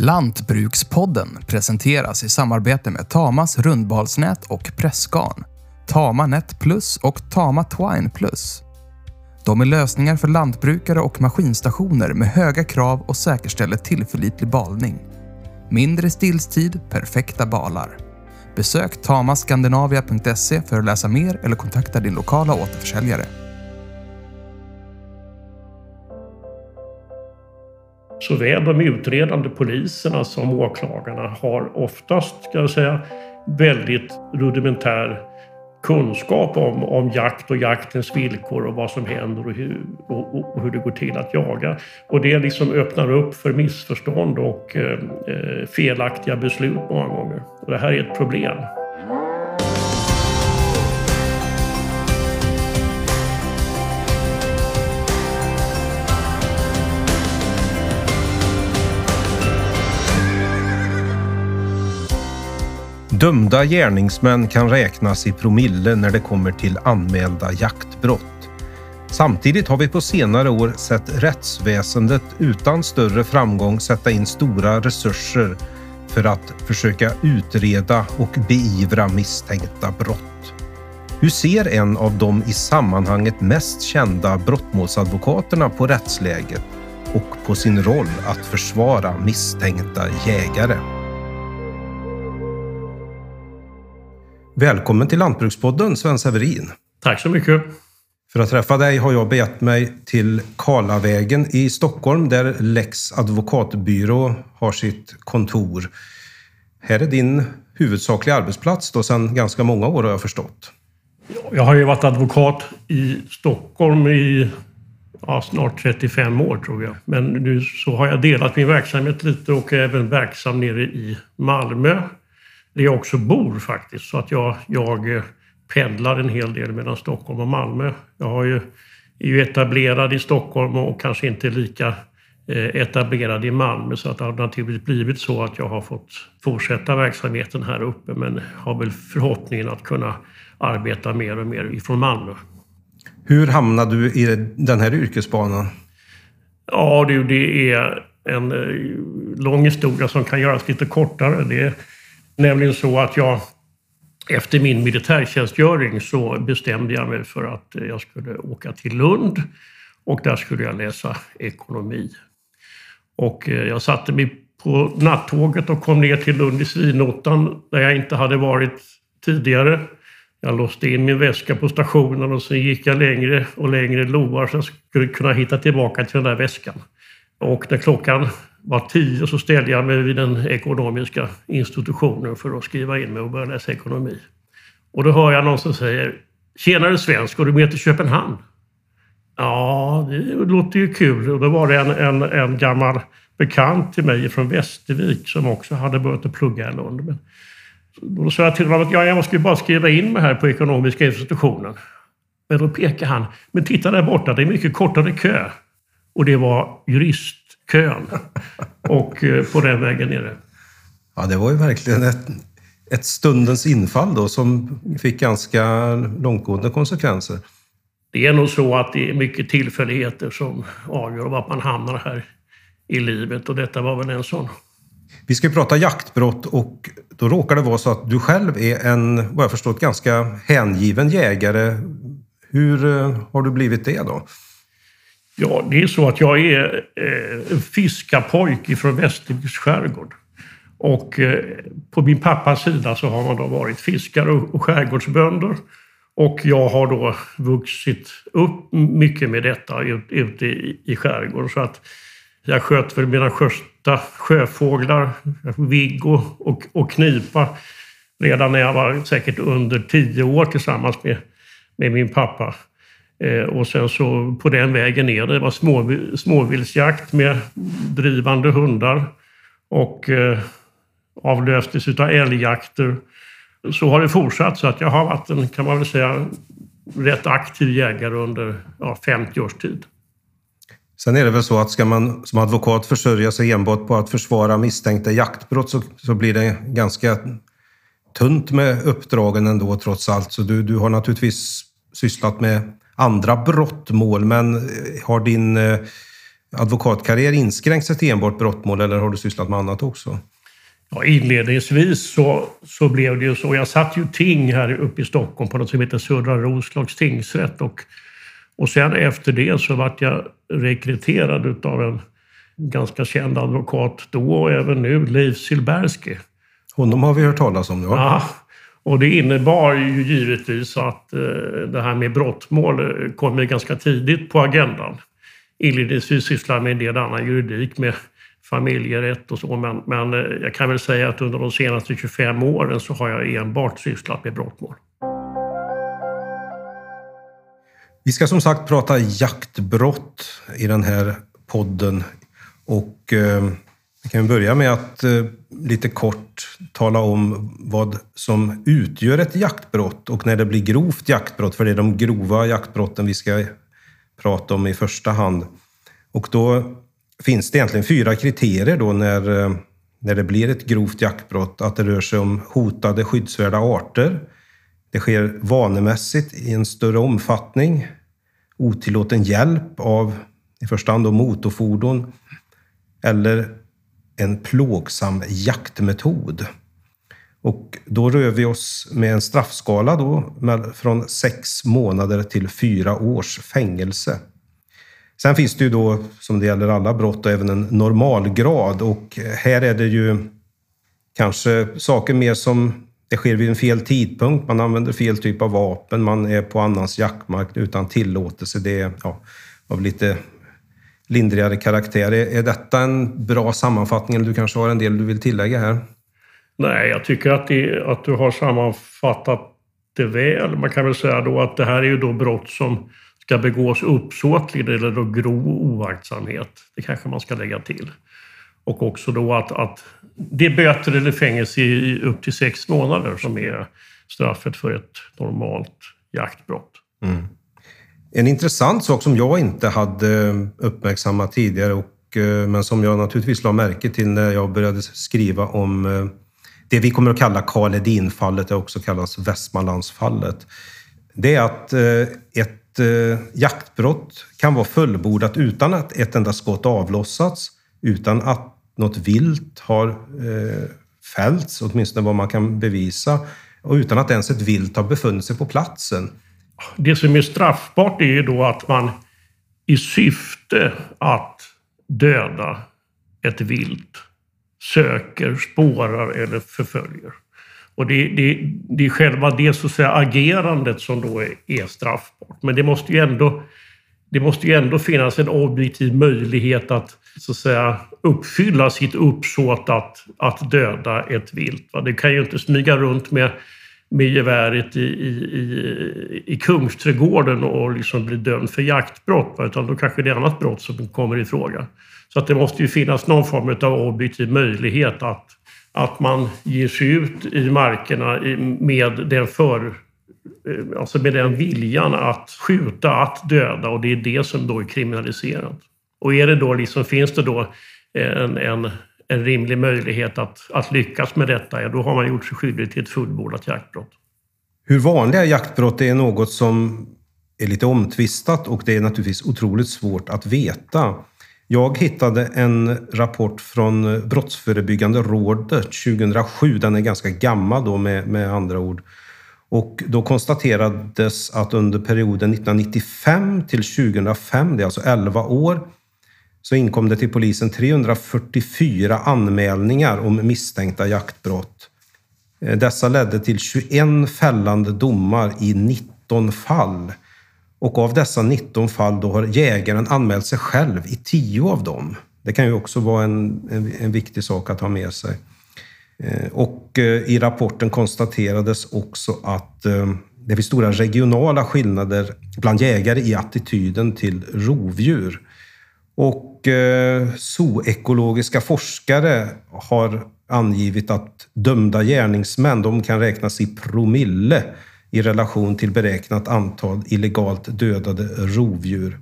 Lantbrukspodden presenteras i samarbete med Tamas rundbalsnät och pressgarn, Tama Net Plus och Tama Twine Plus. De är lösningar för lantbrukare och maskinstationer med höga krav och säkerställer tillförlitlig balning. Mindre stillstid, perfekta balar. Besök tamaskandinavia.se för att läsa mer eller kontakta din lokala återförsäljare. Såväl de utredande poliserna som åklagarna har oftast, ska jag säga, väldigt rudimentär kunskap om, om jakt och jaktens villkor och vad som händer och hur, och, och hur det går till att jaga. Och det liksom öppnar upp för missförstånd och eh, eh felaktiga beslut många gånger. Och det här är ett problem. Dömda gärningsmän kan räknas i promille när det kommer till anmälda jaktbrott. Samtidigt har vi på senare år sett rättsväsendet utan större framgång sätta in stora resurser för att försöka utreda och beivra misstänkta brott. Hur ser en av de i sammanhanget mest kända brottmålsadvokaterna på rättsläget och på sin roll att försvara misstänkta jägare? Välkommen till Lantbrukspodden Sven Severin. Tack så mycket. För att träffa dig har jag begett mig till Karlavägen i Stockholm där Lex advokatbyrå har sitt kontor. Här är din huvudsakliga arbetsplats då sedan ganska många år har jag förstått. Jag har ju varit advokat i Stockholm i ja, snart 35 år tror jag. Men nu så har jag delat min verksamhet lite och är även verksam nere i Malmö där jag också bor faktiskt. Så att jag, jag eh, pendlar en hel del mellan Stockholm och Malmö. Jag har ju, är ju etablerad i Stockholm och kanske inte lika eh, etablerad i Malmö så att det har naturligtvis blivit så att jag har fått fortsätta verksamheten här uppe men har väl förhoppningen att kunna arbeta mer och mer ifrån Malmö. Hur hamnade du i den här yrkesbanan? Ja du, det är en eh, lång historia som kan göras lite kortare. Det Nämligen så att jag efter min militärtjänstgöring så bestämde jag mig för att jag skulle åka till Lund och där skulle jag läsa ekonomi. Och eh, jag satte mig på nattåget och kom ner till Lund i svinottan där jag inte hade varit tidigare. Jag låste in min väska på stationen och sen gick jag längre och längre lovar så jag skulle kunna hitta tillbaka till den där väskan. Och när klockan var tio så ställde jag mig vid den ekonomiska institutionen för att skriva in mig och börja läsa ekonomi. Och då hör jag någon som säger Tjenare svensk, ska du med till Köpenhamn? Ja, det låter ju kul. Och då var det en, en, en gammal bekant till mig från Västervik som också hade börjat att plugga i Lund. Men då sa jag till honom att ja, jag skulle bara skriva in mig här på ekonomiska institutionen. Men då pekade han, men titta där borta, det är mycket kortare kö. Och det var juristkön. Och eh, på den vägen nere. Ja, det var ju verkligen ett, ett stundens infall då som fick ganska långtgående konsekvenser. Det är nog så att det är mycket tillfälligheter som avgör vart man hamnar här i livet och detta var väl en sån. Vi ska prata jaktbrott och då råkar det vara så att du själv är en, vad jag förstått, ganska hängiven jägare. Hur eh, har du blivit det då? Ja, det är så att jag är eh, fiskarpojk från Västerviks skärgård. Och eh, på min pappas sida så har man då varit fiskare och, och skärgårdsbönder. Och jag har då vuxit upp mycket med detta ute i, i skärgården. Så att jag sköt väl mina första sjöfåglar, viggo och, och knipa redan när jag var säkert under tio år tillsammans med, med min pappa. Eh, och sen så på den vägen ner, det var små, småviltsjakt med drivande hundar och eh, avlöstes av älgjakter. Så har det fortsatt så att jag har varit en, kan man väl säga, rätt aktiv jägare under ja, 50 års tid. Sen är det väl så att ska man som advokat försörja sig enbart på att försvara misstänkta jaktbrott så, så blir det ganska tunt med uppdragen ändå trots allt. Så du, du har naturligtvis sysslat med andra brottmål, men eh, har din, eh, advokatkarriär inskränkt sig till enbart brottmål eller har du sysslat med annat också? Ja, inledningsvis så, så blev det ju så. Jag satt ju ting här uppe i Stockholm på något som heter Södra Roslags tingsrätt och, och sen efter det så vart jag rekryterad av en ganska känd advokat då och även nu, Leif Silbersky. Honom har vi hört talas om. Ja. ja och det innebar ju givetvis att eh, det här med brottmål eh, kom ju ganska tidigt på agendan. Inledningsvis sysslade jag med en del annan juridik med familjerätt och så, men, men eh, jag kan väl säga att under de senaste 25 åren så har jag enbart sysslat med brottmål. Vi ska som sagt prata jaktbrott i den här podden och vi kan börja med att eh, lite kort tala om vad som utgör ett jaktbrott och när det blir grovt jaktbrott, för det är de grova jaktbrotten vi ska prata om i första hand. Och då finns det egentligen fyra kriterier då när, eh, när det blir ett grovt jaktbrott. Att det rör sig om hotade skyddsvärda arter. Det sker vanemässigt i en större omfattning. Otillåten hjälp av i första hand då motorfordon eller en plågsam jaktmetod. Och då rör vi oss med en straffskala då från sex månader till fyra års fängelse. Sen finns det ju då, som det gäller alla brott, även en normalgrad och här är det ju kanske saker mer som det sker vid en fel tidpunkt, man använder fel typ av vapen, man är på annans jaktmark utan tillåtelse. Det är ja, av lite lindrigare karaktär. Är, är detta en bra sammanfattning eller du kanske har en del du vill tillägga här? Nej, jag tycker att, det, att du har sammanfattat det väl. Man kan väl säga då att det här är ju då brott som ska begås uppsåtligen eller då grov oaktsamhet. Det kanske man ska lägga till. Och också då att, att det är böter eller fängelse i upp till sex månader som är straffet för ett normalt jaktbrott. Mm. En intressant sak som jag inte hade eh, uppmärksammat tidigare och, eh, men som jag naturligtvis la märke till när jag började skriva om eh, det vi kommer att kalla Karl Edin-fallet, det också kallas Västmanlandsfallet. Det är att ett jaktbrott kan vara fullbordat utan att ett enda skott avlossats, utan att något vilt har fällts, åtminstone vad man kan bevisa, och utan att ens ett vilt har befunnit sig på platsen. Det som är straffbart är ju då att man i syfte att döda ett vilt söker, spårar eller förföljer. Och det, det, det är själva det så att säga, agerandet som då är, är straffbart. Men det måste ju ändå, det måste ju ändå finnas en objektiv möjlighet att, så att säga, uppfylla sitt uppsåt att, att döda ett vilt. Det kan ju inte smyga runt med med geväret i, i, i, i Kungsträdgården och liksom blir dömd för jaktbrott. Utan då kanske det är annat brott som kommer i fråga. Så att det måste ju finnas någon form av objektiv möjlighet att, att man ger sig ut i markerna med den, för, eh, alltså med den viljan att skjuta, att döda och det är det som då är kriminaliserat. Och är det då liksom, finns det då en, en en rimlig möjlighet att, att lyckas med detta, ja, då har man gjort sig skyldig till ett fullbordat jaktbrott. Hur vanliga jaktbrott är något som är lite omtvistat och det är naturligtvis otroligt svårt att veta. Jag hittade en rapport från Brottsförebyggande rådet 2007. Den är ganska gammal då med, med andra ord. Och då konstaterades att under perioden 1995 till 2005, det är alltså 11 år, så inkom det till polisen 344 anmälningar om misstänkta jaktbrott. Eh, dessa ledde till 21 fällande domar i 19 fall. Och av dessa 19 fall då har jägaren anmält sig själv i 10 av dem. Det kan ju också vara en, en, en viktig sak att ha med sig. Eh, och eh, i rapporten konstaterades också att det finns stora regionala skillnader bland jägare i attityden till rovdjur. Och eh, zoekologiska forskare har angivit att dömda gärningsmän de kan räknas i promille i relation till beräknat antal illegalt dödade rovdjur.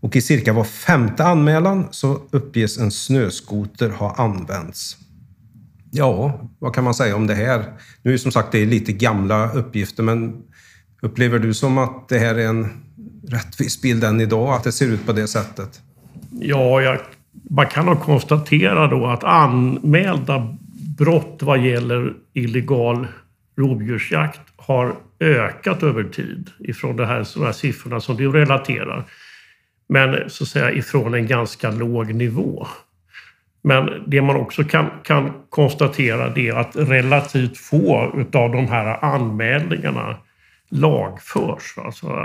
Och i cirka var femte anmälan så uppges en snöskoter ha använts. Ja, vad kan man säga om det här? Nu är det som sagt det är lite gamla uppgifter, men upplever du som att det här är en rättvis bild än idag, att det ser ut på det sättet? Ja, jag, man kan nog konstatera då att anmälda brott vad gäller illegal rovdjursjakt har ökat över tid ifrån de här, de här siffrorna som du relaterar. Men så att säga ifrån en ganska låg nivå. Men det man också kan, kan konstatera det är att relativt få av de här anmälningarna lagförs, alltså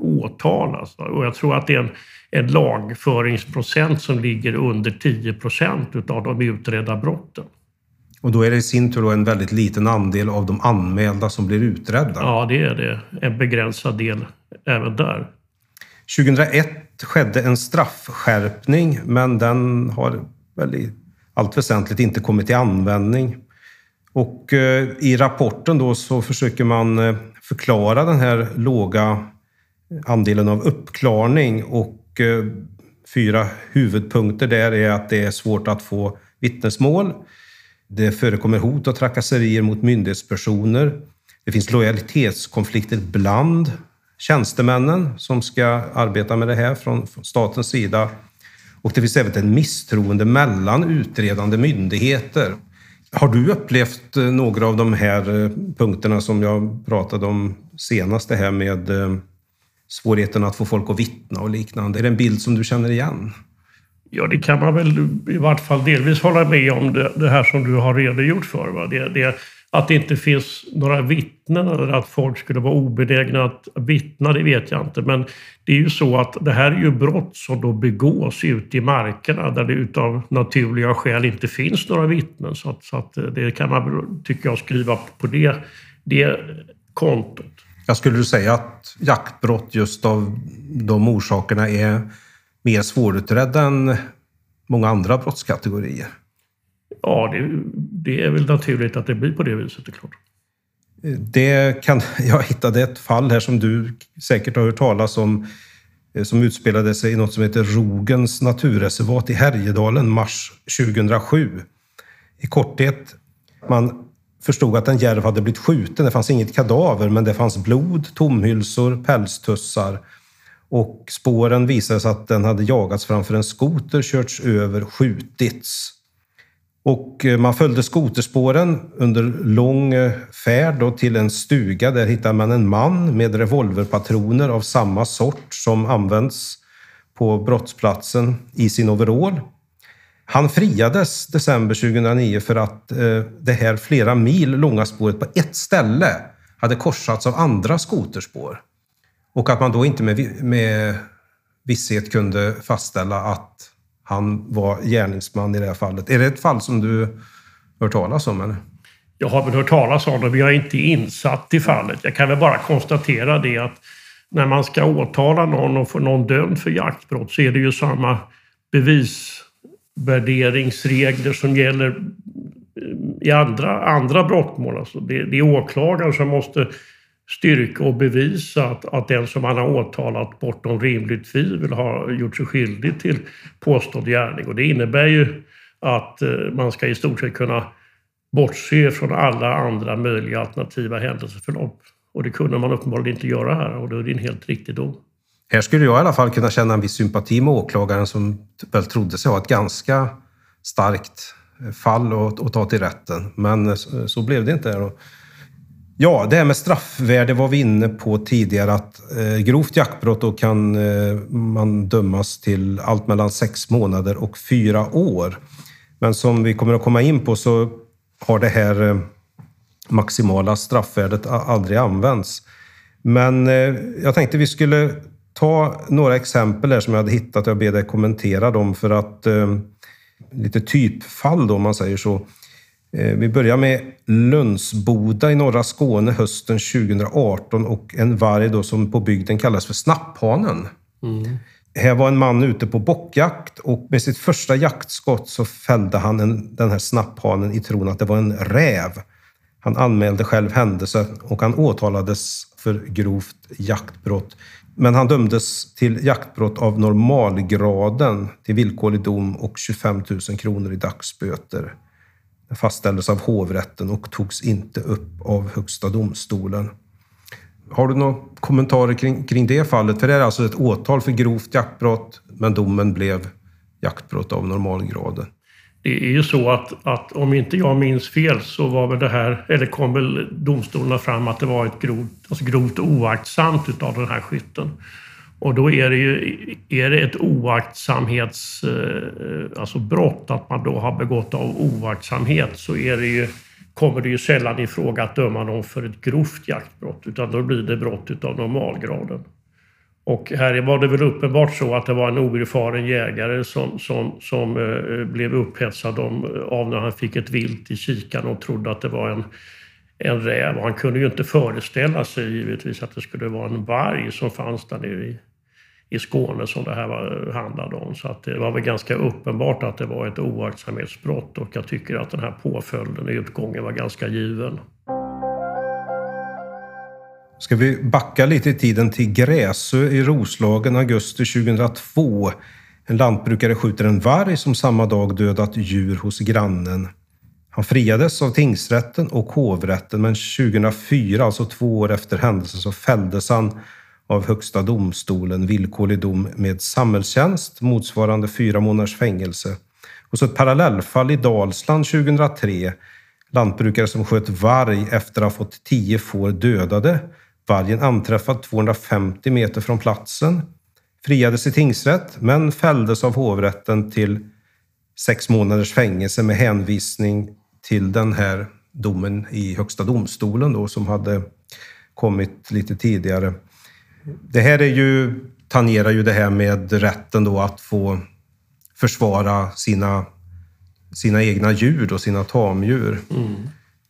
åtalas. Och jag tror att det är en, en lagföringsprocent som ligger under 10 procent av de utredda brotten. Och då är det i sin tur en väldigt liten andel av de anmälda som blir utredda? Ja, det är det. En begränsad del även där. 2001 skedde en straffskärpning, men den har väl i allt väsentligt inte kommit till användning. Och eh, i rapporten då så försöker man eh, förklara den här låga andelen av uppklarning och eh, fyra huvudpunkter där är att det är svårt att få vittnesmål. Det förekommer hot och trakasserier mot myndighetspersoner. Det finns lojalitetskonflikter bland tjänstemännen som ska arbeta med det här från statens sida. Och det finns även ett misstroende mellan utredande myndigheter. Har du upplevt eh, några av de här eh, punkterna som jag pratade om senast, det här med eh, svårigheten att få folk att vittna och liknande? Är det en bild som du känner igen? Ja, det kan man väl i vart fall delvis hålla med om, det, det här som du har redogjort för. Va? Det, det, att det inte finns några vittnen eller att folk skulle vara obenägna att vittna, det vet jag inte. Men det är ju så att det här är ju brott som då begås ute i markerna där det utav naturliga skäl inte finns några vittnen. Så, att, så att eh, det kan man, tycker jag, skriva på det, det kontot. Jag skulle du säga att jaktbrott just av de orsakerna är mer svårutredda än många andra brottskategorier? Ja, det, det, är väl naturligt att det blir på det viset, det är klart. Det kan, jag hittade ett fall här som du säkert har hört talas om eh, som utspelade sig i något som heter Rogens naturreservat i Härjedalen mars 2007. I korthet, man förstod att en järv hade blivit skjuten. Det fanns inget kadaver, men det fanns blod, tomhylsor, pälstussar och spåren visade sig att den hade jagats framför en skoter, körts över, skjutits. Och eh, man följde skoterspåren under lång eh, färd och till en stuga. Där hittade man en man med revolverpatroner av samma sort som används på brottsplatsen i sin overall. Han friades december 2009 för att eh, det här flera mil långa spåret på ett ställe hade korsats av andra skoterspår. Och att man då inte med, med visshet kunde fastställa att han var gärningsman i det här fallet. Är det ett fall som du hört talas om? Eller? Jag har väl hört talas om det, men jag är inte insatt i fallet. Jag kan väl bara konstatera det att när man ska åtala någon och få någon dömd för jaktbrott så är det ju samma bevisvärderingsregler som gäller i andra, andra brottmål. Alltså det, det är åklagaren som måste styrka och bevisa att, att den som man har åtalat bortom rimligt tvivel har gjort sig skyldig till påstådd gärning. Och det innebär ju att eh, man ska i stort sett kunna bortse från alla andra möjliga alternativa händelseförlopp. Och det kunde man uppenbarligen inte göra här och då är det en helt riktig dom. Här skulle jag i alla fall kunna känna en viss sympati med åklagaren som väl trodde sig ha ett ganska starkt eh, fall att, att ta till rätten. Men eh, så blev det inte. Här. Ja, det här med straffvärde var vi inne på tidigare. Att eh, grovt jaktbrott då kan eh, man dömas till allt mellan sex månader och fyra år. Men som vi kommer att komma in på så har det här eh, maximala straffvärdet aldrig använts. Men eh, jag tänkte vi skulle ta några exempel här som jag hade hittat. Jag ber dig kommentera dem för att eh, lite typfall då, om man säger så. Eh, vi börjar med Lundsboda i norra Skåne hösten 2018 och en varg då som på bygden kallas för Snapphanen. Mm. Här var en man ute på bockjakt och med sitt första jaktskott så fällde han en, den här snapphanen i tron att det var en räv. Han anmälde själv händelsen och han åtalades för grovt jaktbrott. Men han dömdes till jaktbrott av normalgraden till villkorlig dom och 25 000 kronor i dagsböter fastställdes av hovrätten och togs inte upp av Högsta domstolen. Har du några kommentarer kring, kring det fallet? För det är alltså ett åtal för grovt jaktbrott, men domen blev jaktbrott av normalgraden. Det är ju så att, att om inte jag minns fel så var väl det här, eller kom väl domstolarna fram att det var ett grovt, alltså grovt oaktsamt utav den här skytten. Och då är det ju är det ett oaktsamhets, eh, alltså brott, att man då har begått av oaktsamhet så är det ju, kommer det ju sällan i fråga att döma någon för ett grovt jaktbrott utan då blir det brott utav normalgraden. Och här var det väl uppenbart så att det var en oerfaren jägare som, som, som eh, blev upphetsad om, av när han fick ett vilt i kikan och trodde att det var en, en räv. Och han kunde ju inte föreställa sig givetvis att det skulle vara en varg som fanns där nere i, i Skåne som det här var, handlade om. Så att det var väl ganska uppenbart att det var ett oaktsamhetsbrott och jag tycker att den här påföljden i utgången var ganska given. Ska vi backa lite i tiden till Gräsö i Roslagen augusti 2002. En lantbrukare skjuter en varg som samma dag dödat djur hos grannen. Han friades av tingsrätten och hovrätten men 2004, alltså två år efter händelsen, så fälldes han av Högsta domstolen villkorlig dom med samhällstjänst motsvarande fyra månaders fängelse. Och så ett parallellfall i Dalsland 2003. Lantbrukare som sköt varg efter att ha fått tio får dödade Vargen anträffad 250 meter från platsen, friades i tingsrätt men fälldes av hovrätten till sex månaders fängelse med hänvisning till den här domen i Högsta domstolen då, som hade kommit lite tidigare. Det här är ju, tangerar ju det här med rätten då att få försvara sina, sina egna djur och sina tamdjur. Mm.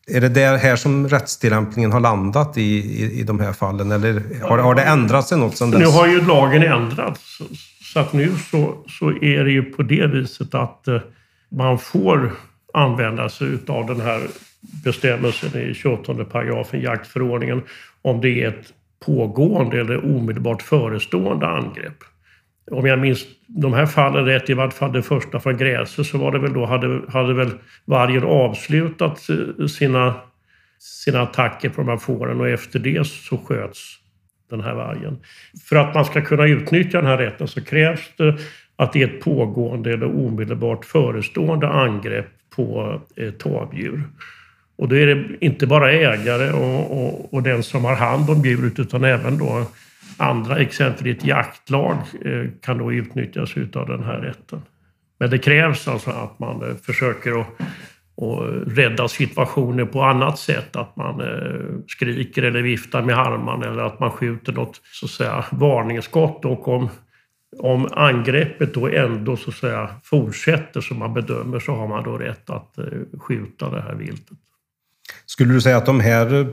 Är det där här som rättstillämpningen har landat i, i, i de här fallen eller har, har det ändrat sig något sedan dess? Nu har ju lagen ändrats. Så att nu så, så är det ju på det viset att eh, man får använda sig av den här bestämmelsen i 28 paragrafen jaktförordningen om det är ett pågående eller omedelbart förestående angrepp om jag minns de här fallen rätt, i vart fall det första från Gräsö, så var det väl då, hade, hade väl vargen avslutat sina, sina attacker på de här fåren och efter det så sköts den här vargen. För att man ska kunna utnyttja den här rätten så krävs det att det är ett pågående eller omedelbart förestående angrepp på eh, tamdjur. Och då är det inte bara ägare och, och, och den som har hand om djuret utan även då andra exempelvis ett jaktlag eh, kan då utnyttjas av den här rätten. Men det krävs alltså att man eh, försöker att och rädda situationer på annat sätt. Att man eh, skriker eller viftar med armarna eller att man skjuter något så att säga, varningsskott. Och om, om angreppet då ändå så att säga, fortsätter som man bedömer så har man då rätt att skjuta det här viltet. Skulle du säga att de här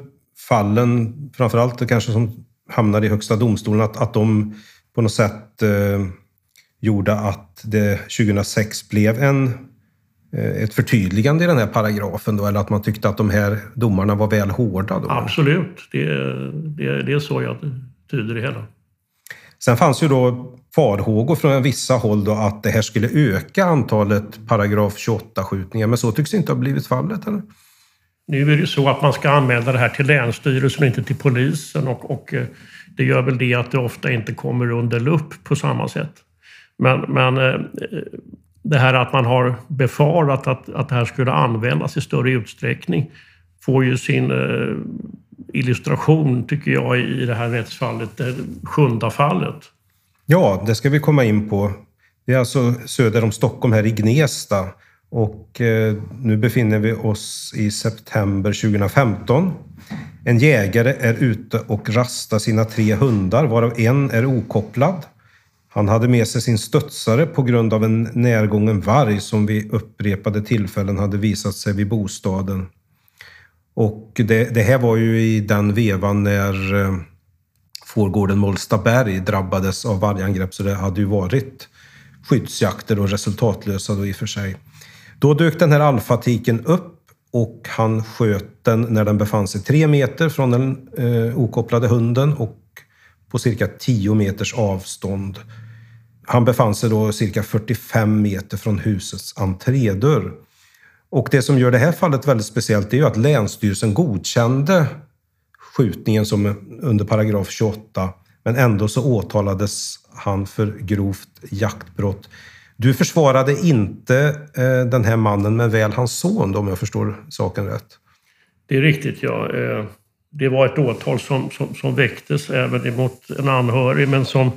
fallen, framförallt kanske som hamnade i Högsta domstolen, att, att de på något sätt eh, gjorde att det 2006 blev en, eh, ett förtydligande i den här paragrafen då, eller att man tyckte att de här domarna var väl hårda? Då? Absolut, det, det, det är så jag tyder det hela. Sen fanns ju då farhågor från vissa håll då att det här skulle öka antalet paragraf 28-skjutningar, men så tycks inte ha blivit fallet, eller? Nu är det så att man ska anmäla det här till Länsstyrelsen och inte till polisen och, och eh, det gör väl det att det ofta inte kommer under lupp på samma sätt. Men, men eh, det här att man har befarat att, att det här skulle användas i större utsträckning får ju sin eh, illustration, tycker jag, i det här rättsfallet, det sjunde fallet. Ja, det ska vi komma in på. Det är alltså söder om Stockholm, här i Gnesta. Och eh, nu befinner vi oss i september 2015. En jägare är ute och rastar sina tre hundar, varav en är okopplad. Han hade med sig sin studsare på grund av en närgången varg som vid upprepade tillfällen hade visat sig vid bostaden. Och det, det här var ju i den vevan när eh, fårgården Molstaberg drabbades av vargangrepp, så det hade ju varit skyddsjakter och resultatlösa då i och för sig. Då dök den här alfatiken upp och han sköt den när den befann sig tre meter från den eh, okopplade hunden och på cirka 10 meters avstånd. Han befann sig då cirka 45 meter från husets entrédörr. Och det som gör det här fallet väldigt speciellt är ju att Länsstyrelsen godkände skjutningen som under paragraf 28, men ändå så åtalades han för grovt jaktbrott Du försvarade inte eh, den här mannen, men väl hans son då, om jag förstår saken rätt. Det är riktigt, ja. Eh, det var ett åtal som, som, som väcktes även emot en anhörig, men som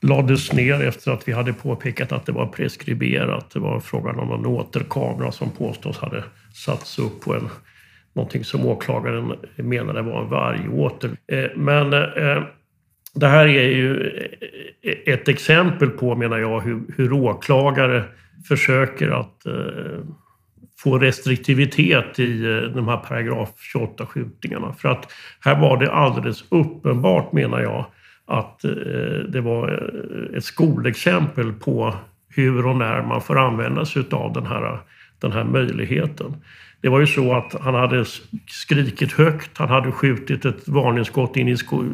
lades ner efter att vi hade påpekat att det var preskriberat. Det var frågan om en återkamera som påstås hade satts upp på en, någonting som åklagaren menade var en vargåter. Eh, men eh, det här är ju eh, ett exempel på, menar jag, hur, hur åklagare försöker att få restriktivitet i de här paragraf 28-skjutningarna. För att här var det alldeles uppenbart, menar jag, att det var ett skolexempel på hur och när man får använda sig av den här, den här möjligheten. Det var ju så att han hade skrikit högt, han hade skjutit ett varningsskott in i, sko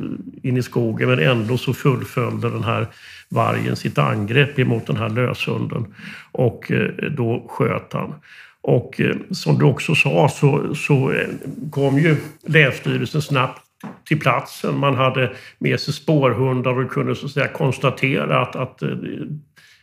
in i skogen men ändå så fullföljde den här vargen sitt angrepp emot den här löshunden och eh, då sköt han. Och eh, som du också sa så, så eh, kom ju Länsstyrelsen snabbt till platsen. Man hade med sig spårhundar och kunde så att säga konstatera att, att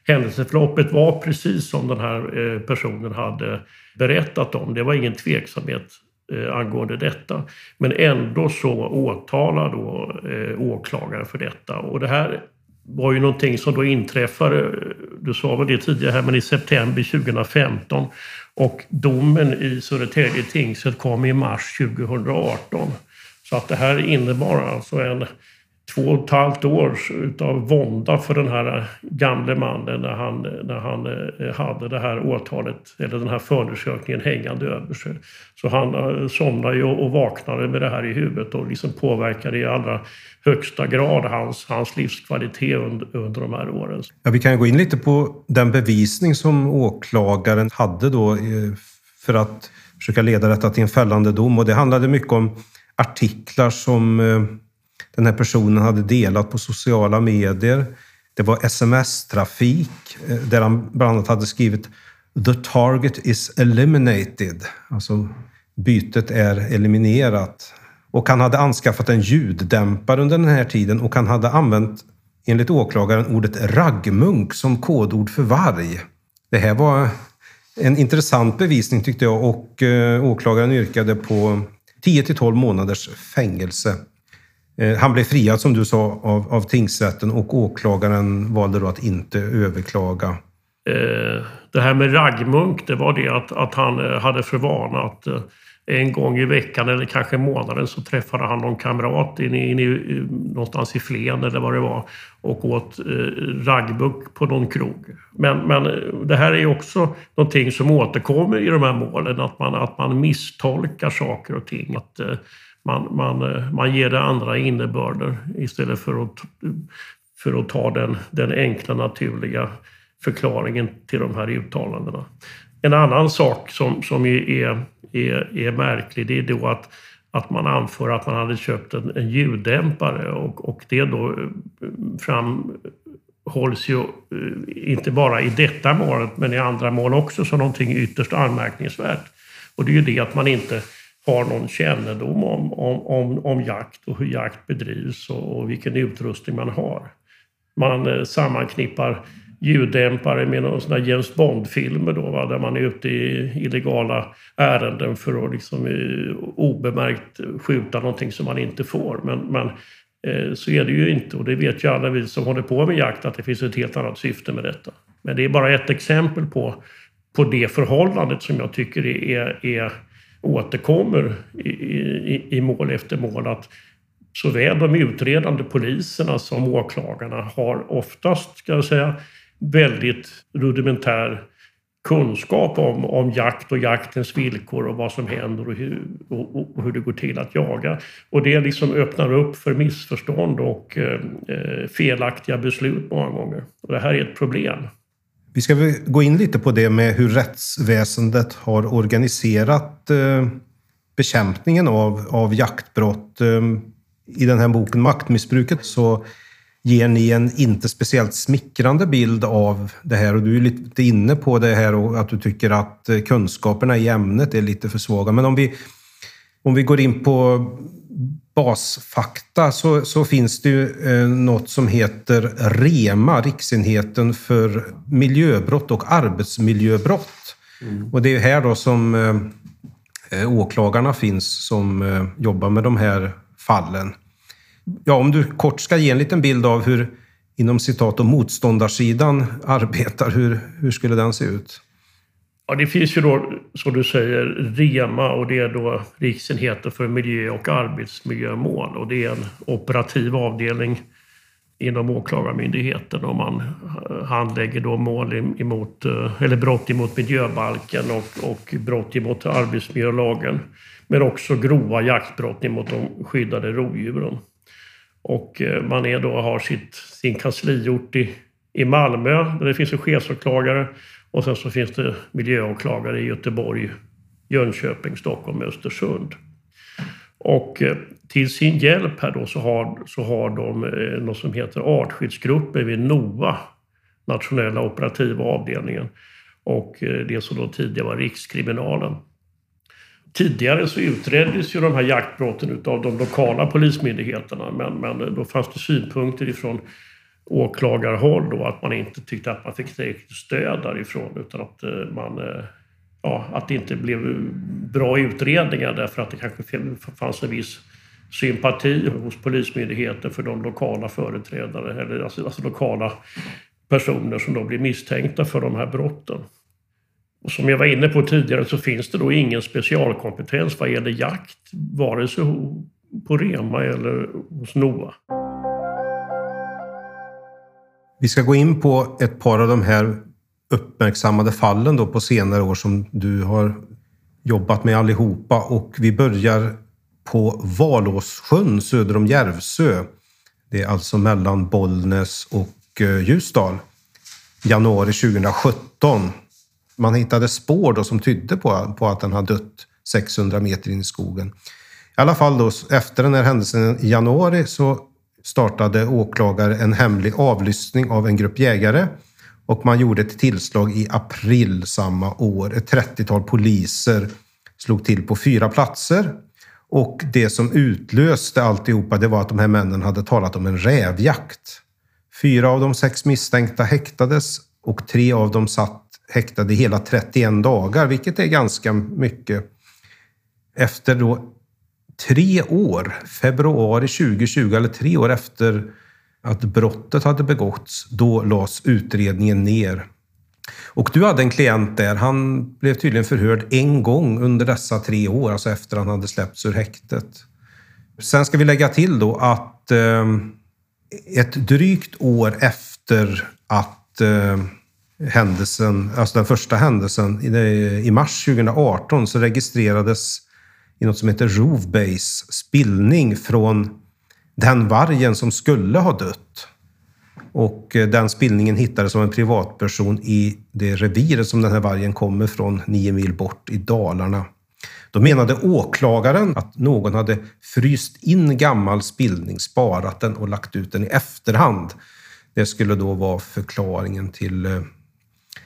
händelseförloppet var precis som den här eh, personen hade berättat om. Det var ingen tveksamhet eh, angående detta. Men ändå så åtalar då eh, åklagaren för detta. Och det här var ju någonting som då inträffade, du sa väl det tidigare här, men i september 2015. Och domen i Södertälje tingsrätt kom i mars 2018. Så att det här innebar alltså en två och ett halvt år utav vånda för den här gamle mannen när han, när han eh, hade det här åtalet, eller den här förundersökningen hängande över sig. Så han eh, somnade ju och vaknade med det här i huvudet och liksom påverkade i allra högsta grad hans, hans livskvalitet under, under de här åren. Ja, vi kan gå in lite på den bevisning som åklagaren hade då eh, för att försöka leda detta till en fällande dom och det handlade mycket om artiklar som den här personen hade delat på sociala medier. Det var sms-trafik eh, där han bland annat hade skrivit “The target is eliminated”. Alltså bytet är eliminerat. Och han hade anskaffat en ljuddämpare under den här tiden och han hade använt, enligt åklagaren, ordet raggmunk som kodord för varg. Det här var en intressant bevisning tyckte jag och eh, åklagaren yrkade på 10 till 12 månaders fängelse. Eh, han blev friad som du sa av, av tingsrätten och åklagaren valde då att inte överklaga. Eh, det här med raggmunk, det var det att, att han eh, hade för vana att en gång i veckan eller kanske månaden så träffade han någon kamrat in i, in i, någonstans i Flen eller vad det var och åt eh, raggbuck på någon krog. Men, men det här är också någonting som återkommer i de här målen, att man, att man misstolkar saker och ting. Att eh, man, man, eh, man ger det andra innebörder istället för att, för att ta den, den enkla naturliga förklaringen till de här uttalandena. En annan sak som, som är, är, är märklig det är då att, att man anför att man hade köpt en, en ljuddämpare och, och det då eh, framhålls ju eh, inte bara i detta målet men i andra mål också som någonting ytterst anmärkningsvärt. Och det är ju det att man inte har någon kännedom om, om, om, om jakt och hur jakt bedrivs och, och vilken utrustning man har. Man eh, sammanknippar ljuddämpare med någon sån James Bond-filmer då, va, där man är ute i illegala ärenden för att liksom, eh, obemärkt skjuta någonting som man inte får. Men, men eh, så är det ju inte och det vet ju alla vi som håller på med jakt att det finns ett helt annat syfte med detta. Men det är bara ett exempel på, på det förhållandet som jag tycker är, är återkommer i, i, i mål efter mål. Att såväl de utredande poliserna som åklagarna har oftast, ska jag säga, väldigt rudimentär kunskap om, om jakt och jaktens villkor och vad som händer och hur, och, och hur det går till att jaga. Och det liksom öppnar upp för missförstånd och eh, eh felaktiga beslut många gånger. Och det här är ett problem. Vi ska gå in lite på det med hur rättsväsendet har organiserat eh, bekämpningen av, av jaktbrott. Eh, I den här boken Maktmissbruket så ger ni en inte speciellt smickrande bild av det här och du är lite inne på det här och att du tycker att eh, kunskaperna i ämnet är lite för svaga. Men om vi, om vi går in på basfakta så, så finns det ju eh, något som heter REMA, Riksenheten för miljöbrott och arbetsmiljöbrott. Mm. Och det är här då som eh, eh, åklagarna finns som eh, jobbar med de här fallen. Ja, om du kort ska ge en liten bild av hur inom citat och motståndarsidan arbetar, hur, hur skulle den se ut? Ja, det finns ju då, som du säger, REMA och det är då Riksenheten för miljö och arbetsmiljömål och det är en operativ avdelning inom Åklagarmyndigheten och man handlägger då mål emot, eh, eller brott emot miljöbalken och, och brott emot arbetsmiljölagen. Men också grova jaktbrott emot de skyddade rovdjuren. Och eh, man är då, har sitt, sin kansliort i, i Malmö där det finns en chefsåklagare och sen så finns det miljöåklagare i Göteborg, Jönköping, Stockholm och Östersund. Och eh, till sin hjälp här då så har, så har de eh, något som heter artskyddsgrupper vid NOA, nationella operativa avdelningen. Och eh, det som då tidigare var Rikskriminalen. Tidigare så utreddes ju de här jaktbrotten utav de lokala polismyndigheterna men, men då fanns det synpunkter ifrån åklagarhåll då att man inte tyckte att man fick tillräckligt stöd därifrån utan att eh, man eh, ja, att det inte blev bra utredningar därför att det kanske fanns en viss sympati hos Polismyndigheten för de lokala företrädare eller alltså, alltså lokala personer som då blir misstänkta för de här brotten. Och som jag var inne på tidigare så finns det då ingen specialkompetens vad gäller jakt, vare sig på Rema eller hos NOA. Vi ska gå in på ett par av de här uppmärksammade fallen då på senare år som du har jobbat med allihopa och vi börjar på Valåssjön söder om Järvsö. Det är alltså mellan Bollnäs och eh, Ljusdal. Januari 2017 man hittade spår då som tydde på, på att den hade dött 600 meter in i skogen. I alla fall då, efter den här händelsen i januari så startade åklagare en hemlig avlyssning av en grupp jägare och man gjorde ett tillslag i april samma år. Ett 30-tal poliser slog till på fyra platser och det som utlöste alltihopa det var att de här männen hade talat om en rävjakt. Fyra av de sex misstänkta häktades och tre av dem satt häktade i hela 31 dagar, vilket är ganska mycket. Efter då tre år, februari 2020, eller tre år efter att brottet hade begåtts, då lades utredningen ner. Och du hade en klient där. Han blev tydligen förhörd en gång under dessa tre år, alltså efter han hade släppts ur häktet. Sen ska vi lägga till då att eh, ett drygt år efter att eh, händelsen, alltså den första händelsen i mars 2018 så registrerades i något som heter Rovbase spillning från den vargen som skulle ha dött. Och eh, den spillningen hittades av en privatperson i det reviret som den här vargen kommer från, nio mil bort i Dalarna. Då menade åklagaren att någon hade fryst in gammal spillning, sparat den och lagt ut den i efterhand. Det skulle då vara förklaringen till eh,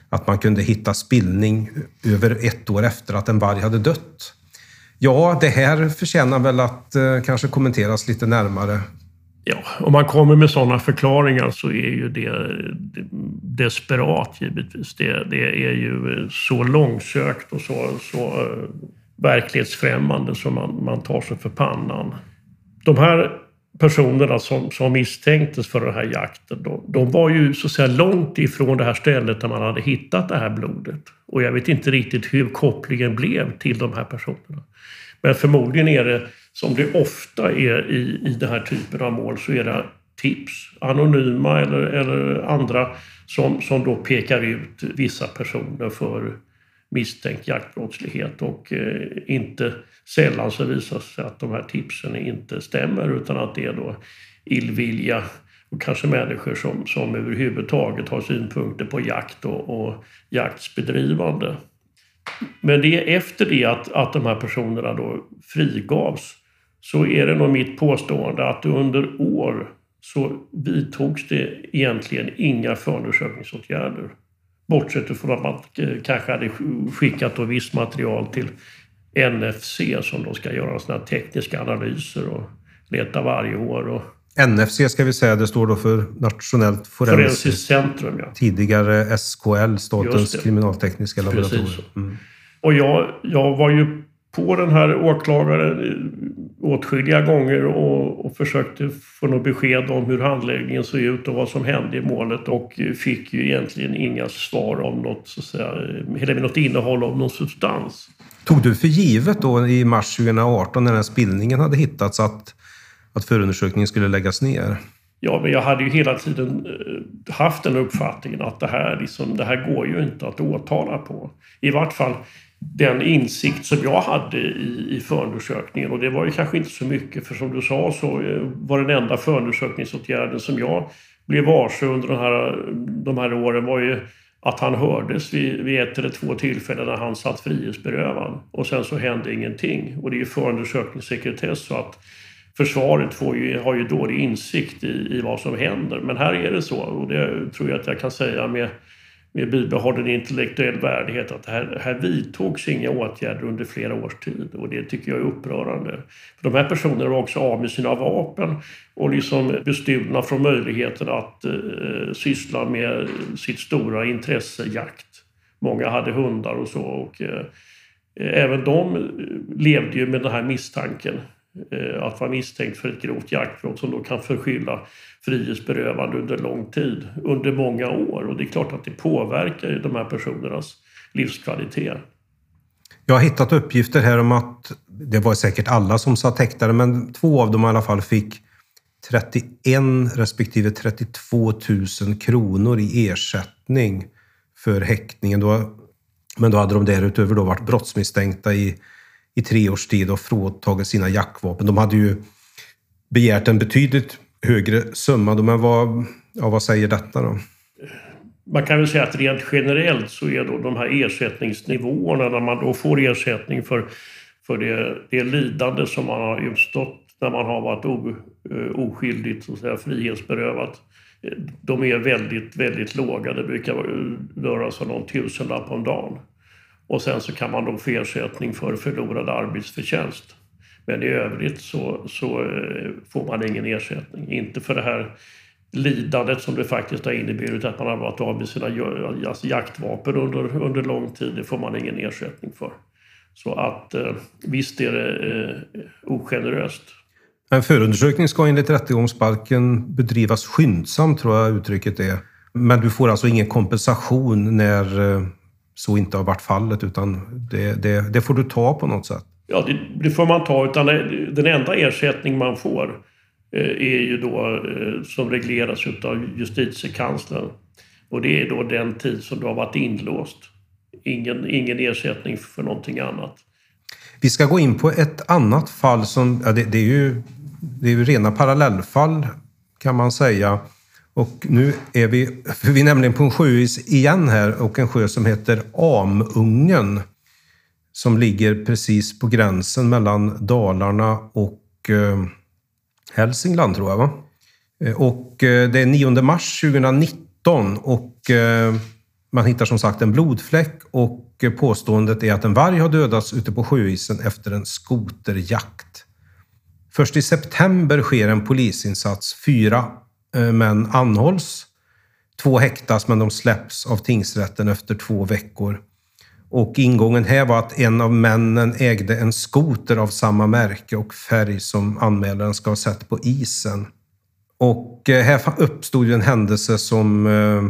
att man kunde hitta spillning över ett år efter att en varg hade dött. Ja, det här förtjänar väl att eh, kanske kommenteras lite närmare. Ja, om man kommer med sådana förklaringar så är ju det desperat givetvis. Det, det är ju så långsökt och så, så eh, verklighetsfrämmande som man, man tar sig för pannan. De här personerna som, som misstänktes för den här jakten, de, de, var ju så att säga långt ifrån det här stället där man hade hittat det här blodet. Och jag vet inte riktigt hur kopplingen blev till de här personerna. Men förmodligen är det, som det ofta är i, i den här typen av mål, så är det tips, anonyma eller, eller andra, som, som då pekar ut vissa personer för misstänkt jaktbrottslighet och eh, inte sällan så visar det sig att de här tipsen inte stämmer utan att det är då illvilja och kanske människor som, som överhuvudtaget har synpunkter på jakt och, och jaktsbedrivande. Men det är efter det att, att de här personerna då frigavs så är det nog mitt påstående att under år så vidtogs det egentligen inga förundersökningsåtgärder. Bortsett från att man kanske hade skickat då visst material till NFC som då ska göra såna tekniska analyser och letar varje år. Och NFC ska vi säga, det står då för Nationellt Forensiskt centrum, ja. Tidigare SKL, Statens kriminaltekniska laboratorium. Mm. Och jag, jag var ju på den här åklagaren åtskilliga gånger och, och försökte få något besked om hur handläggningen såg ut och vad som hände i målet och fick ju egentligen inga svar om något, så att säga, eller något innehåll av någon substans. Tog du för givet då i mars 2018 när den här spillningen hade hittats att, att förundersökningen skulle läggas ner? Ja, men jag hade ju hela tiden eh, haft den uppfattningen att det här, liksom, det här går ju inte att åtala på. I vart fall den insikt som jag hade i, i förundersökningen. Och det var ju kanske inte så mycket, för som du sa så eh, var den enda förundersökningsåtgärden som jag blev varse under de här, de här åren var ju att han hördes vid, vid ett eller två tillfällen när han satt frihetsberövad. Och sen så hände ingenting. Och det är ju förundersökningssekretess så att försvaret får ju, har ju dålig insikt i, i vad som händer. Men här är det så och det tror jag att jag kan säga med, med bibehållen intellektuell värdighet att här, här vidtogs inga åtgärder under flera års tid och det tycker jag är upprörande. För de här personerna var också av med sina vapen och liksom bestulna från möjligheten att eh, syssla med sitt stora intresse, jakt. Många hade hundar och så och eh, även de eh, levde ju med den här misstanken eh, att vara misstänkt för ett grovt jaktbrott som då kan förskylla frihetsberövande under lång tid, under många år. Och det är klart att det påverkar ju de här personernas livskvalitet. Jag har hittat uppgifter här om att det var säkert alla som satt häktade, men två av dem i alla fall fick 31 respektive 32 000 kronor i ersättning för häktningen. Då, men då hade de därutöver då varit brottsmisstänkta i, i tre års tid och fråntagit sina jaktvapen. De hade ju begärt en betydligt högre summa. Men vad, ja, vad säger detta då? Man kan väl säga att rent generellt så är då de här ersättningsnivåerna när man då får ersättning för, för det, det lidande som man har utstått när man har varit o, eh, oskyldigt så att säga, frihetsberövat. De är väldigt, väldigt låga. Det brukar röra sig om någon tusenlapp om dagen. Och sen så kan man då få ersättning för förlorad arbetsförtjänst. Men i övrigt så, så eh, får man ingen ersättning. Inte för det här lidandet som det faktiskt har inneburit att man har varit av med sina alltså jaktvapen under, under lång tid. Det får man ingen ersättning för. Så att eh, visst är det eh, ogeneröst. En förundersökning ska enligt rättegångsbalken bedrivas skyndsamt, tror jag uttrycket är. Men du får alltså ingen kompensation när eh, så inte har varit fallet, utan det, det, det får du ta på något sätt. Ja, det, det får man ta. Utan den enda ersättning man får eh, är ju då eh, som regleras utav justitiekanslern. Och det är då den tid som du har varit inlåst. Ingen, ingen ersättning för någonting annat. Vi ska gå in på ett annat fall som, ja, det, det, är ju, det är ju rena parallellfall kan man säga. Och nu är vi, för vi är nämligen på en sjöis igen här och en sjö som heter Amungen. Som ligger precis på gränsen mellan Dalarna och eh, Hälsingland tror jag va? Eh, och eh, det är 9 mars 2019 och eh, man hittar som sagt en blodfläck och påståendet är att en varg har dödats ute på sjöisen efter en skoterjakt. Först i september sker en polisinsats. Fyra eh, män anhålls. Två häktas men de släpps av tingsrätten efter två veckor. Och ingången här var att en av männen ägde en skoter av samma märke och färg som anmälaren ska ha sett på isen. Och eh, här uppstod ju en händelse som eh,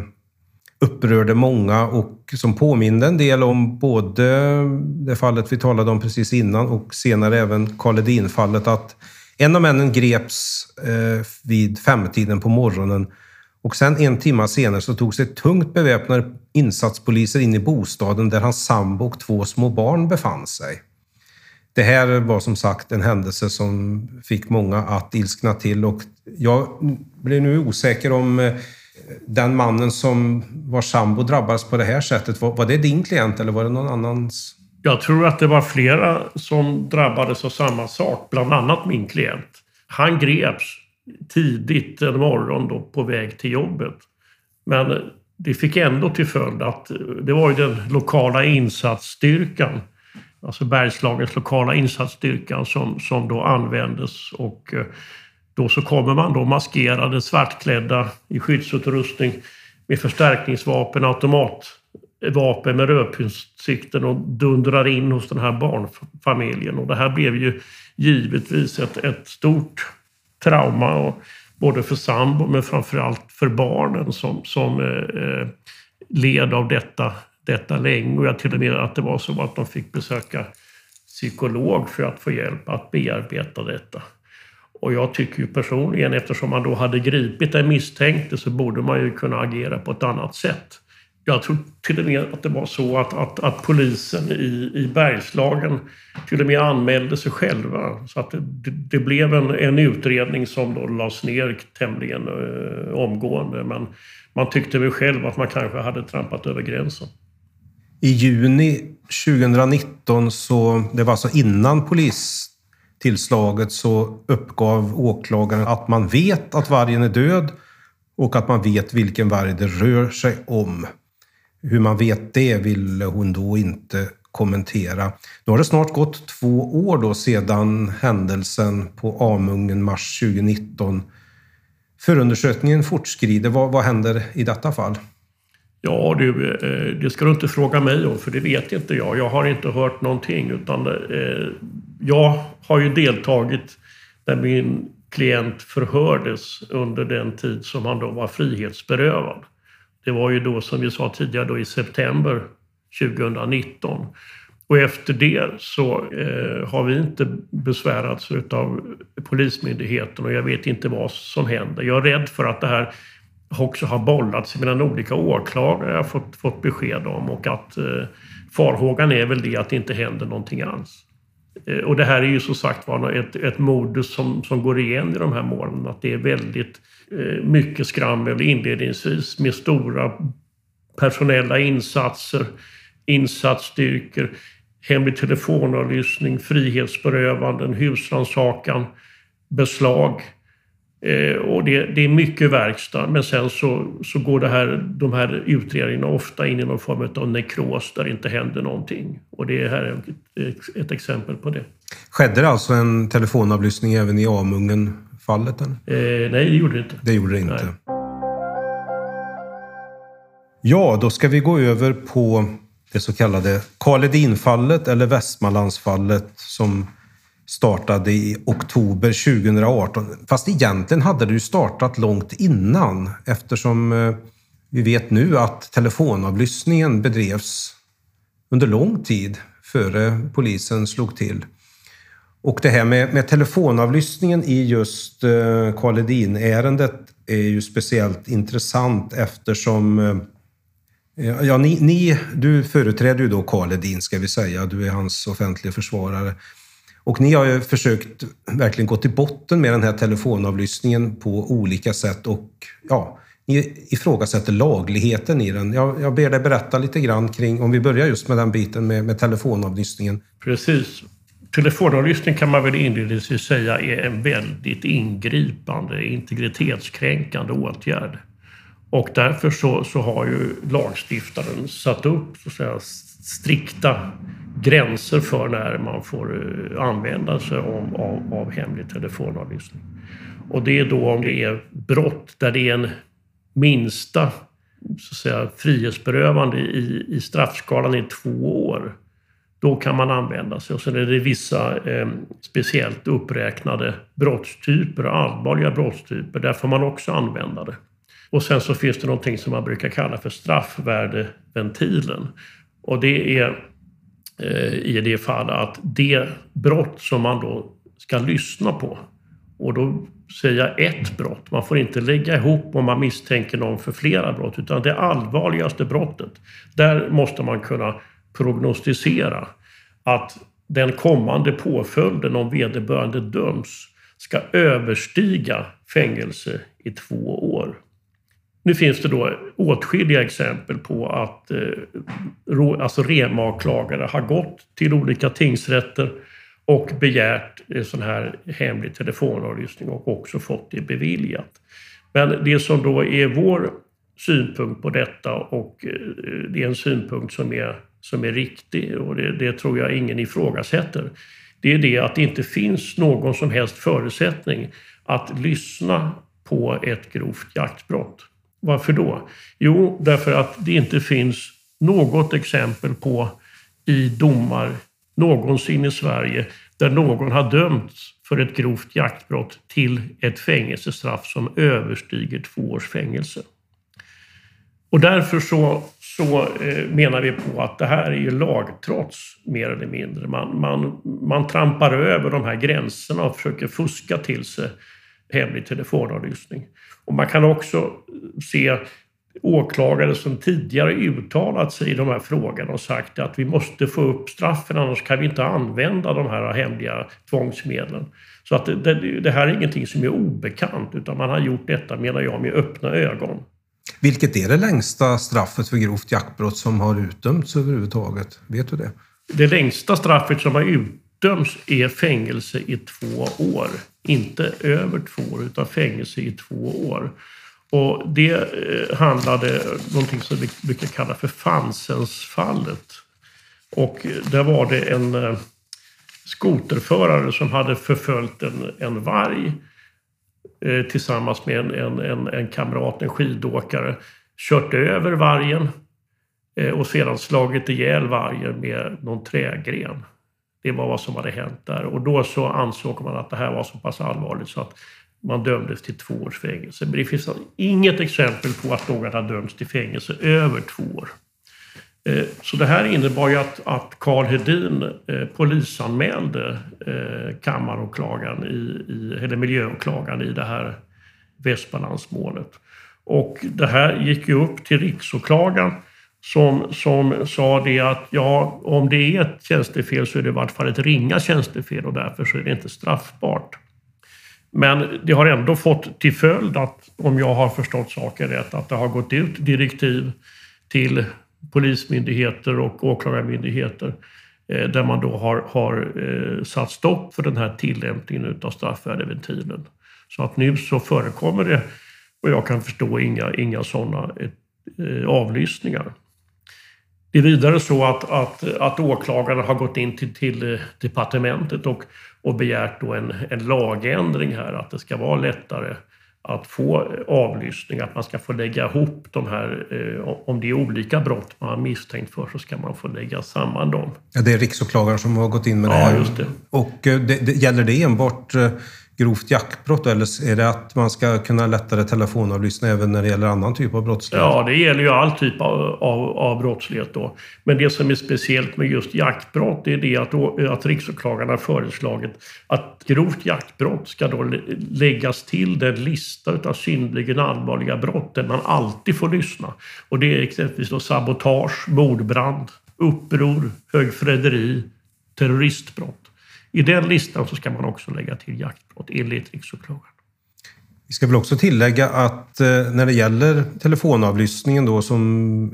upprörde många och som påminde en del om både det fallet vi talade om precis innan och senare även Karl Edin-fallet. Att en av männen greps eh, vid femtiden på morgonen och sen en timme senare så tog sig tungt beväpnade insatspoliser in i bostaden där hans sambo och två små barn befann sig. Det här var som sagt en händelse som fick många att ilskna till och jag blir nu osäker om eh, den mannen som var sambo drabbades på det här sättet. Var, var det din klient eller var det någon annans? Jag tror att det var flera som drabbades av samma sak, bland annat min klient. Han greps tidigt en morgon då på väg till jobbet. Men det fick ändå till följd att det var ju den lokala insatsstyrkan alltså Bergslagens lokala insatsstyrkan som, som då användes. Och eh, då så kommer man då maskerade, svartklädda i skyddsutrustning med förstärkningsvapen, automatvapen med rödpunktssikten och dundrar in hos den här barnfamiljen. Och det här blev ju givetvis ett, ett stort trauma. Och både för sambo men framförallt för barnen som, som eh, eh, led av detta, detta länge. Och jag till och med att det var så att de fick besöka psykolog för att få hjälp att bearbeta detta. Och jag tycker ju personligen, eftersom man då hade gripit den misstänkte så borde man ju kunna agera på ett annat sätt. Jag tror till och med att det var så att, att, att polisen i, i Bergslagen till och med anmälde sig själva. Så att det, det blev en, en utredning som då lades ner tämligen eh, omgående. Men man tyckte väl själv att man kanske hade trampat över gränsen. I juni 2019, så, det var alltså innan polistillslaget, så uppgav åklagaren att man vet att vargen är död och att man vet vilken varg det rör sig om. Hur man vet det ville hon då inte kommentera. Nu har det snart gått två år då sedan händelsen på Amungen mars 2019. Förundersökningen fortskrider. Vad, vad händer i detta fall? Ja, du, eh, det ska du inte fråga mig om, för det vet inte jag. Jag har inte hört någonting. Utan, eh, jag har ju deltagit när min klient förhördes under den tid som han då var frihetsberövad. Det var ju då, som vi sa tidigare, då i september 2019. Och efter det så eh, har vi inte besvärats av Polismyndigheten och jag vet inte vad som händer. Jag är rädd för att det här också har bollats mellan olika åklagare jag har fått, fått besked om och att eh, farhågan är väl det att det inte händer någonting alls. Eh, och det här är ju som sagt var ett, ett modus som, som går igen i de här målen. Att det är väldigt eh, Eh, mycket skrammel inledningsvis med stora personella insatser, insatsstyrkor, hemlig telefonavlyssning, frihetsberövanden, husrannsakan, beslag. Eh, och det, det, är mycket verkstad men sen så, så går det här, de här utredningarna ofta in i någon form av nekros där det inte händer någonting. Och det här är ett, ett exempel på det. Skedde det alltså en telefonavlyssning även i Amungen? Amungen-fallet? Eh, nej, det gjorde det inte. Det gjorde det inte. Nej. Ja, då ska vi gå över på det så kallade Karledinfallet eller Västmanlandsfallet som startade i oktober 2018. Fast egentligen hade det ju startat långt innan eftersom eh, vi vet nu att telefonavlyssningen bedrevs under lång tid före polisen slog till. Och det här med, med telefonavlyssningen i just eh, Karledin-ärendet är ju speciellt intressant eftersom eh, eh, Ja, ni, ni, du företräder ju då Karl Edin, ska vi säga. Du är hans offentliga försvarare. Och ni har ju försökt verkligen gå till botten med den här telefonavlyssningen på olika sätt och ja, ni ifrågasätter lagligheten i den. Jag, jag ber dig berätta lite grann kring, om vi börjar just med den biten med, med telefonavlyssningen. Precis. Telefonavlyssning kan man väl inledningsvis säga är en väldigt ingripande, integritetskränkande åtgärd. Och därför så, så har ju lagstiftaren satt upp så att säga, strikta gränser för när man får eh, använda sig av, av, av hemlig telefonavlyssning. Och det är då om det är brott där det är en minsta så att säga, frihetsberövande i, i straffskalan i två år. Då kan man använda sig. Och sen är det vissa eh, speciellt uppräknade brottstyper, allvarliga brottstyper. Där får man också använda det. Och sen så finns det någonting som man brukar kalla för straffvärdeventilen. Och det är eh, i det fall att det brott som man då ska lyssna på och då säger jag ett brott. Man får inte lägga ihop om man misstänker någon för flera brott utan det allvarligaste brottet. Där måste man kunna prognostisera att den kommande påföljden om vederbörande döms ska överstiga fängelse i två år. Nu finns det då åtskilliga exempel på att eh, alltså remaklagare har gått till olika tingsrätter och begärt eh, sån här hemlig telefonavlyssning och också fått det beviljat. Men det som då är vår synpunkt på detta och eh, det är en synpunkt som är som är riktig och det, det tror jag ingen ifrågasätter. Det är det att det inte finns någon som helst förutsättning att lyssna på ett grovt jaktbrott. Varför då? Jo, därför att det inte finns något exempel på i domar någonsin i Sverige där någon har dömts för ett grovt jaktbrott till ett fängelsestraff som överstiger två års fängelse. Och därför så, så eh, menar vi på att det här är ju lagtrots mer eller mindre. Man, man, man trampar över de här gränserna och försöker fuska till sig hemlig telefonavlyssning. Och man kan också se åklagare som tidigare uttalat sig i de här frågorna och sagt att vi måste få upp straffen annars kan vi inte använda de här hemliga tvångsmedlen. Så att det, det här är ingenting som är obekant utan man har gjort detta, menar jag, med öppna ögon. Vilket är det längsta straffet för grovt jaktbrott som har utdömts överhuvudtaget? Vet du det? Det längsta straffet som har utdömts är fängelse i två år. Inte över två år, utan fängelse i två år. Och det eh, handlade om någonting som vi brukar kalla för Fansensfallet. Och där var det en eh, skoterförare som hade förföljt en, en varg eh, tillsammans med en, en, en, en kamrat, en skidåkare, kört över vargen eh, och sedan slagit ihjäl vargen med någon trägren. Det var vad som hade hänt där och då så ansåg man att det här var så pass allvarligt så att man dömdes till två års fängelse. Men det finns inget exempel på att någon har dömts till fängelse över två år. Eh, så det här innebar ju att, att Carl Hedin eh, polisanmälde eh, kammaråklagaren, i, i, eller miljöåklagaren i det här Västmanlandsmålet. Och det här gick ju upp till riksåklagaren som, som sa det att ja, om det är ett tjänstefel så är det i vart fall ett ringa tjänstefel och därför så är det inte straffbart. Men det har ändå fått till följd att, om jag har förstått saken rätt, att det har gått ut direktiv till polismyndigheter och åklagarmyndigheter eh, där man då har, har eh, satt stopp för den här tillämpningen av straffvärdeventilen. Så att nu så förekommer det, och jag kan förstå, inga, inga sådana eh, avlyssningar. Det är vidare så att, att, att åklagarna har gått in till, till departementet och och begärt då en, en lagändring här, att det ska vara lättare att få avlyssning, att man ska få lägga ihop de här, eh, om det är olika brott man har misstänkt för så ska man få lägga samman dem. Ja, det är riksåklagaren som har gått in med det ja, här. Just det. Och eh, det, det, gäller det enbart eh, grovt jaktbrott eller är det att man ska kunna lättare telefonavlyssna även när det gäller annan typ av brottslighet? Ja, det gäller ju all typ av, av, av brottslighet då. Men det som är speciellt med just jaktbrott är det att, att riksåklagaren har föreslagit att grovt jaktbrott ska då läggas till den lista av synnerligen allvarliga brott där man alltid får lyssna. Och det är exempelvis då sabotage, mordbrand, uppror, högförräderi, terroristbrott. I den listan så ska man också lägga till jaktbrott enligt riksåklagaren. Vi ska väl också tillägga att eh, när det gäller telefonavlyssningen då som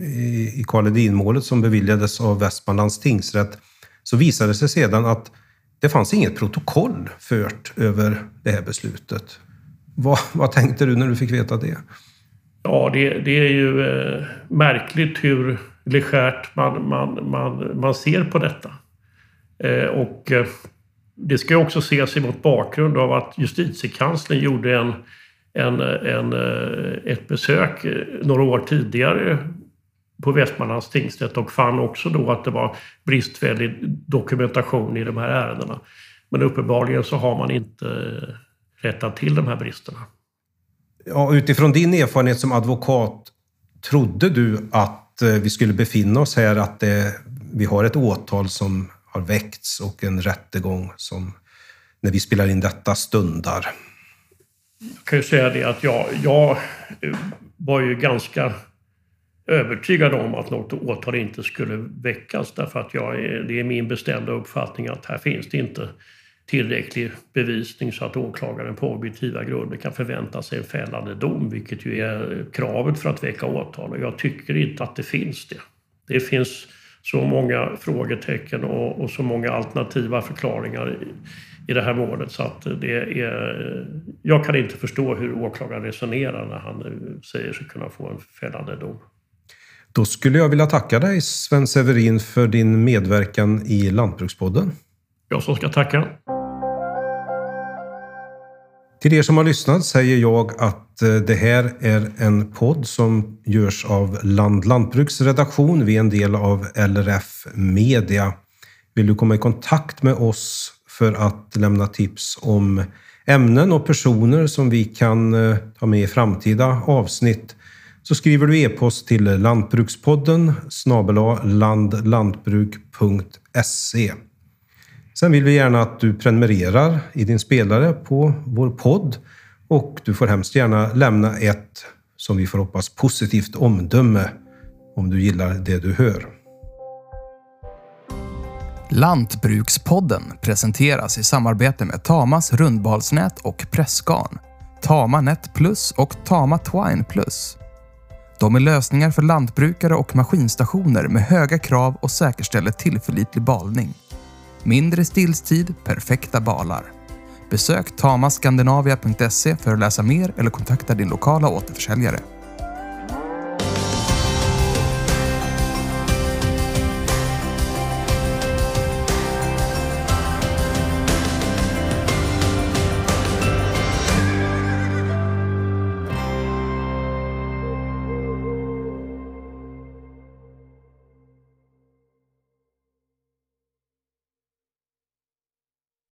i Karl Edin-målet som beviljades av Västmanlands tingsrätt så visade det sig sedan att det fanns inget protokoll fört över det här beslutet. Vad, vad tänkte du när du fick veta det? Ja, det, det är ju eh, märkligt hur legärt man, man, man, man ser på detta. Eh, och eh, det ska också ses mot bakgrund av att justitiekanslern gjorde en, en, en, eh, ett besök eh, några år tidigare på Västmanlands tingsrätt och fann också då att det var bristfällig dokumentation i de här ärendena. Men uppenbarligen så har man inte eh, rättat till de här bristerna. Ja, utifrån din erfarenhet som advokat, trodde du att vi skulle befinna oss här, att det, vi har ett åtal som har väckts och en rättegång som när vi spelar in detta stundar. Jag kan ju säga det att jag, jag eh, var ju ganska övertygad om att något åtal inte skulle väckas därför att jag eh, det är min bestämda uppfattning att här finns det inte tillräcklig bevisning så att åklagaren på objektiva grunder kan förvänta sig en fällande dom, vilket ju är eh, kravet för att väcka åtal. Och jag tycker inte att det finns det. Det finns så många frågetecken och, och så många alternativa förklaringar i, i det här målet så att det är... Jag kan inte förstå hur åklagaren resonerar när han säger sig kunna få en fällande dom. Då skulle jag vilja tacka dig Sven Severin för din medverkan i Lantbrukspodden. Jag som ska tacka. Till er som har lyssnat säger jag att eh, det här är en podd som görs av Land Lantbruks redaktion. Vi är en del av LRF Media. Vill du komma i kontakt med oss för att lämna tips om ämnen och personer som vi kan eh, ta med i framtida avsnitt så skriver du e-post till lantbrukspodden snabel landlantbruk.se. Sen vill vi gärna att du prenumererar i din spelare på vår podd och du får hemskt gärna lämna ett, som vi får hoppas, positivt omdöme om du gillar det du hör. Lantbrukspodden presenteras i samarbete med Tamas rundbalsnät och pressgarn, Tama Net Plus och Tama Twine Plus. De är lösningar för lantbrukare och maskinstationer med höga krav och säkerställer tillförlitlig balning. Mindre stillstid, perfekta balar. Besök tamaskandinavia.se för att läsa mer eller kontakta din lokala återförsäljare.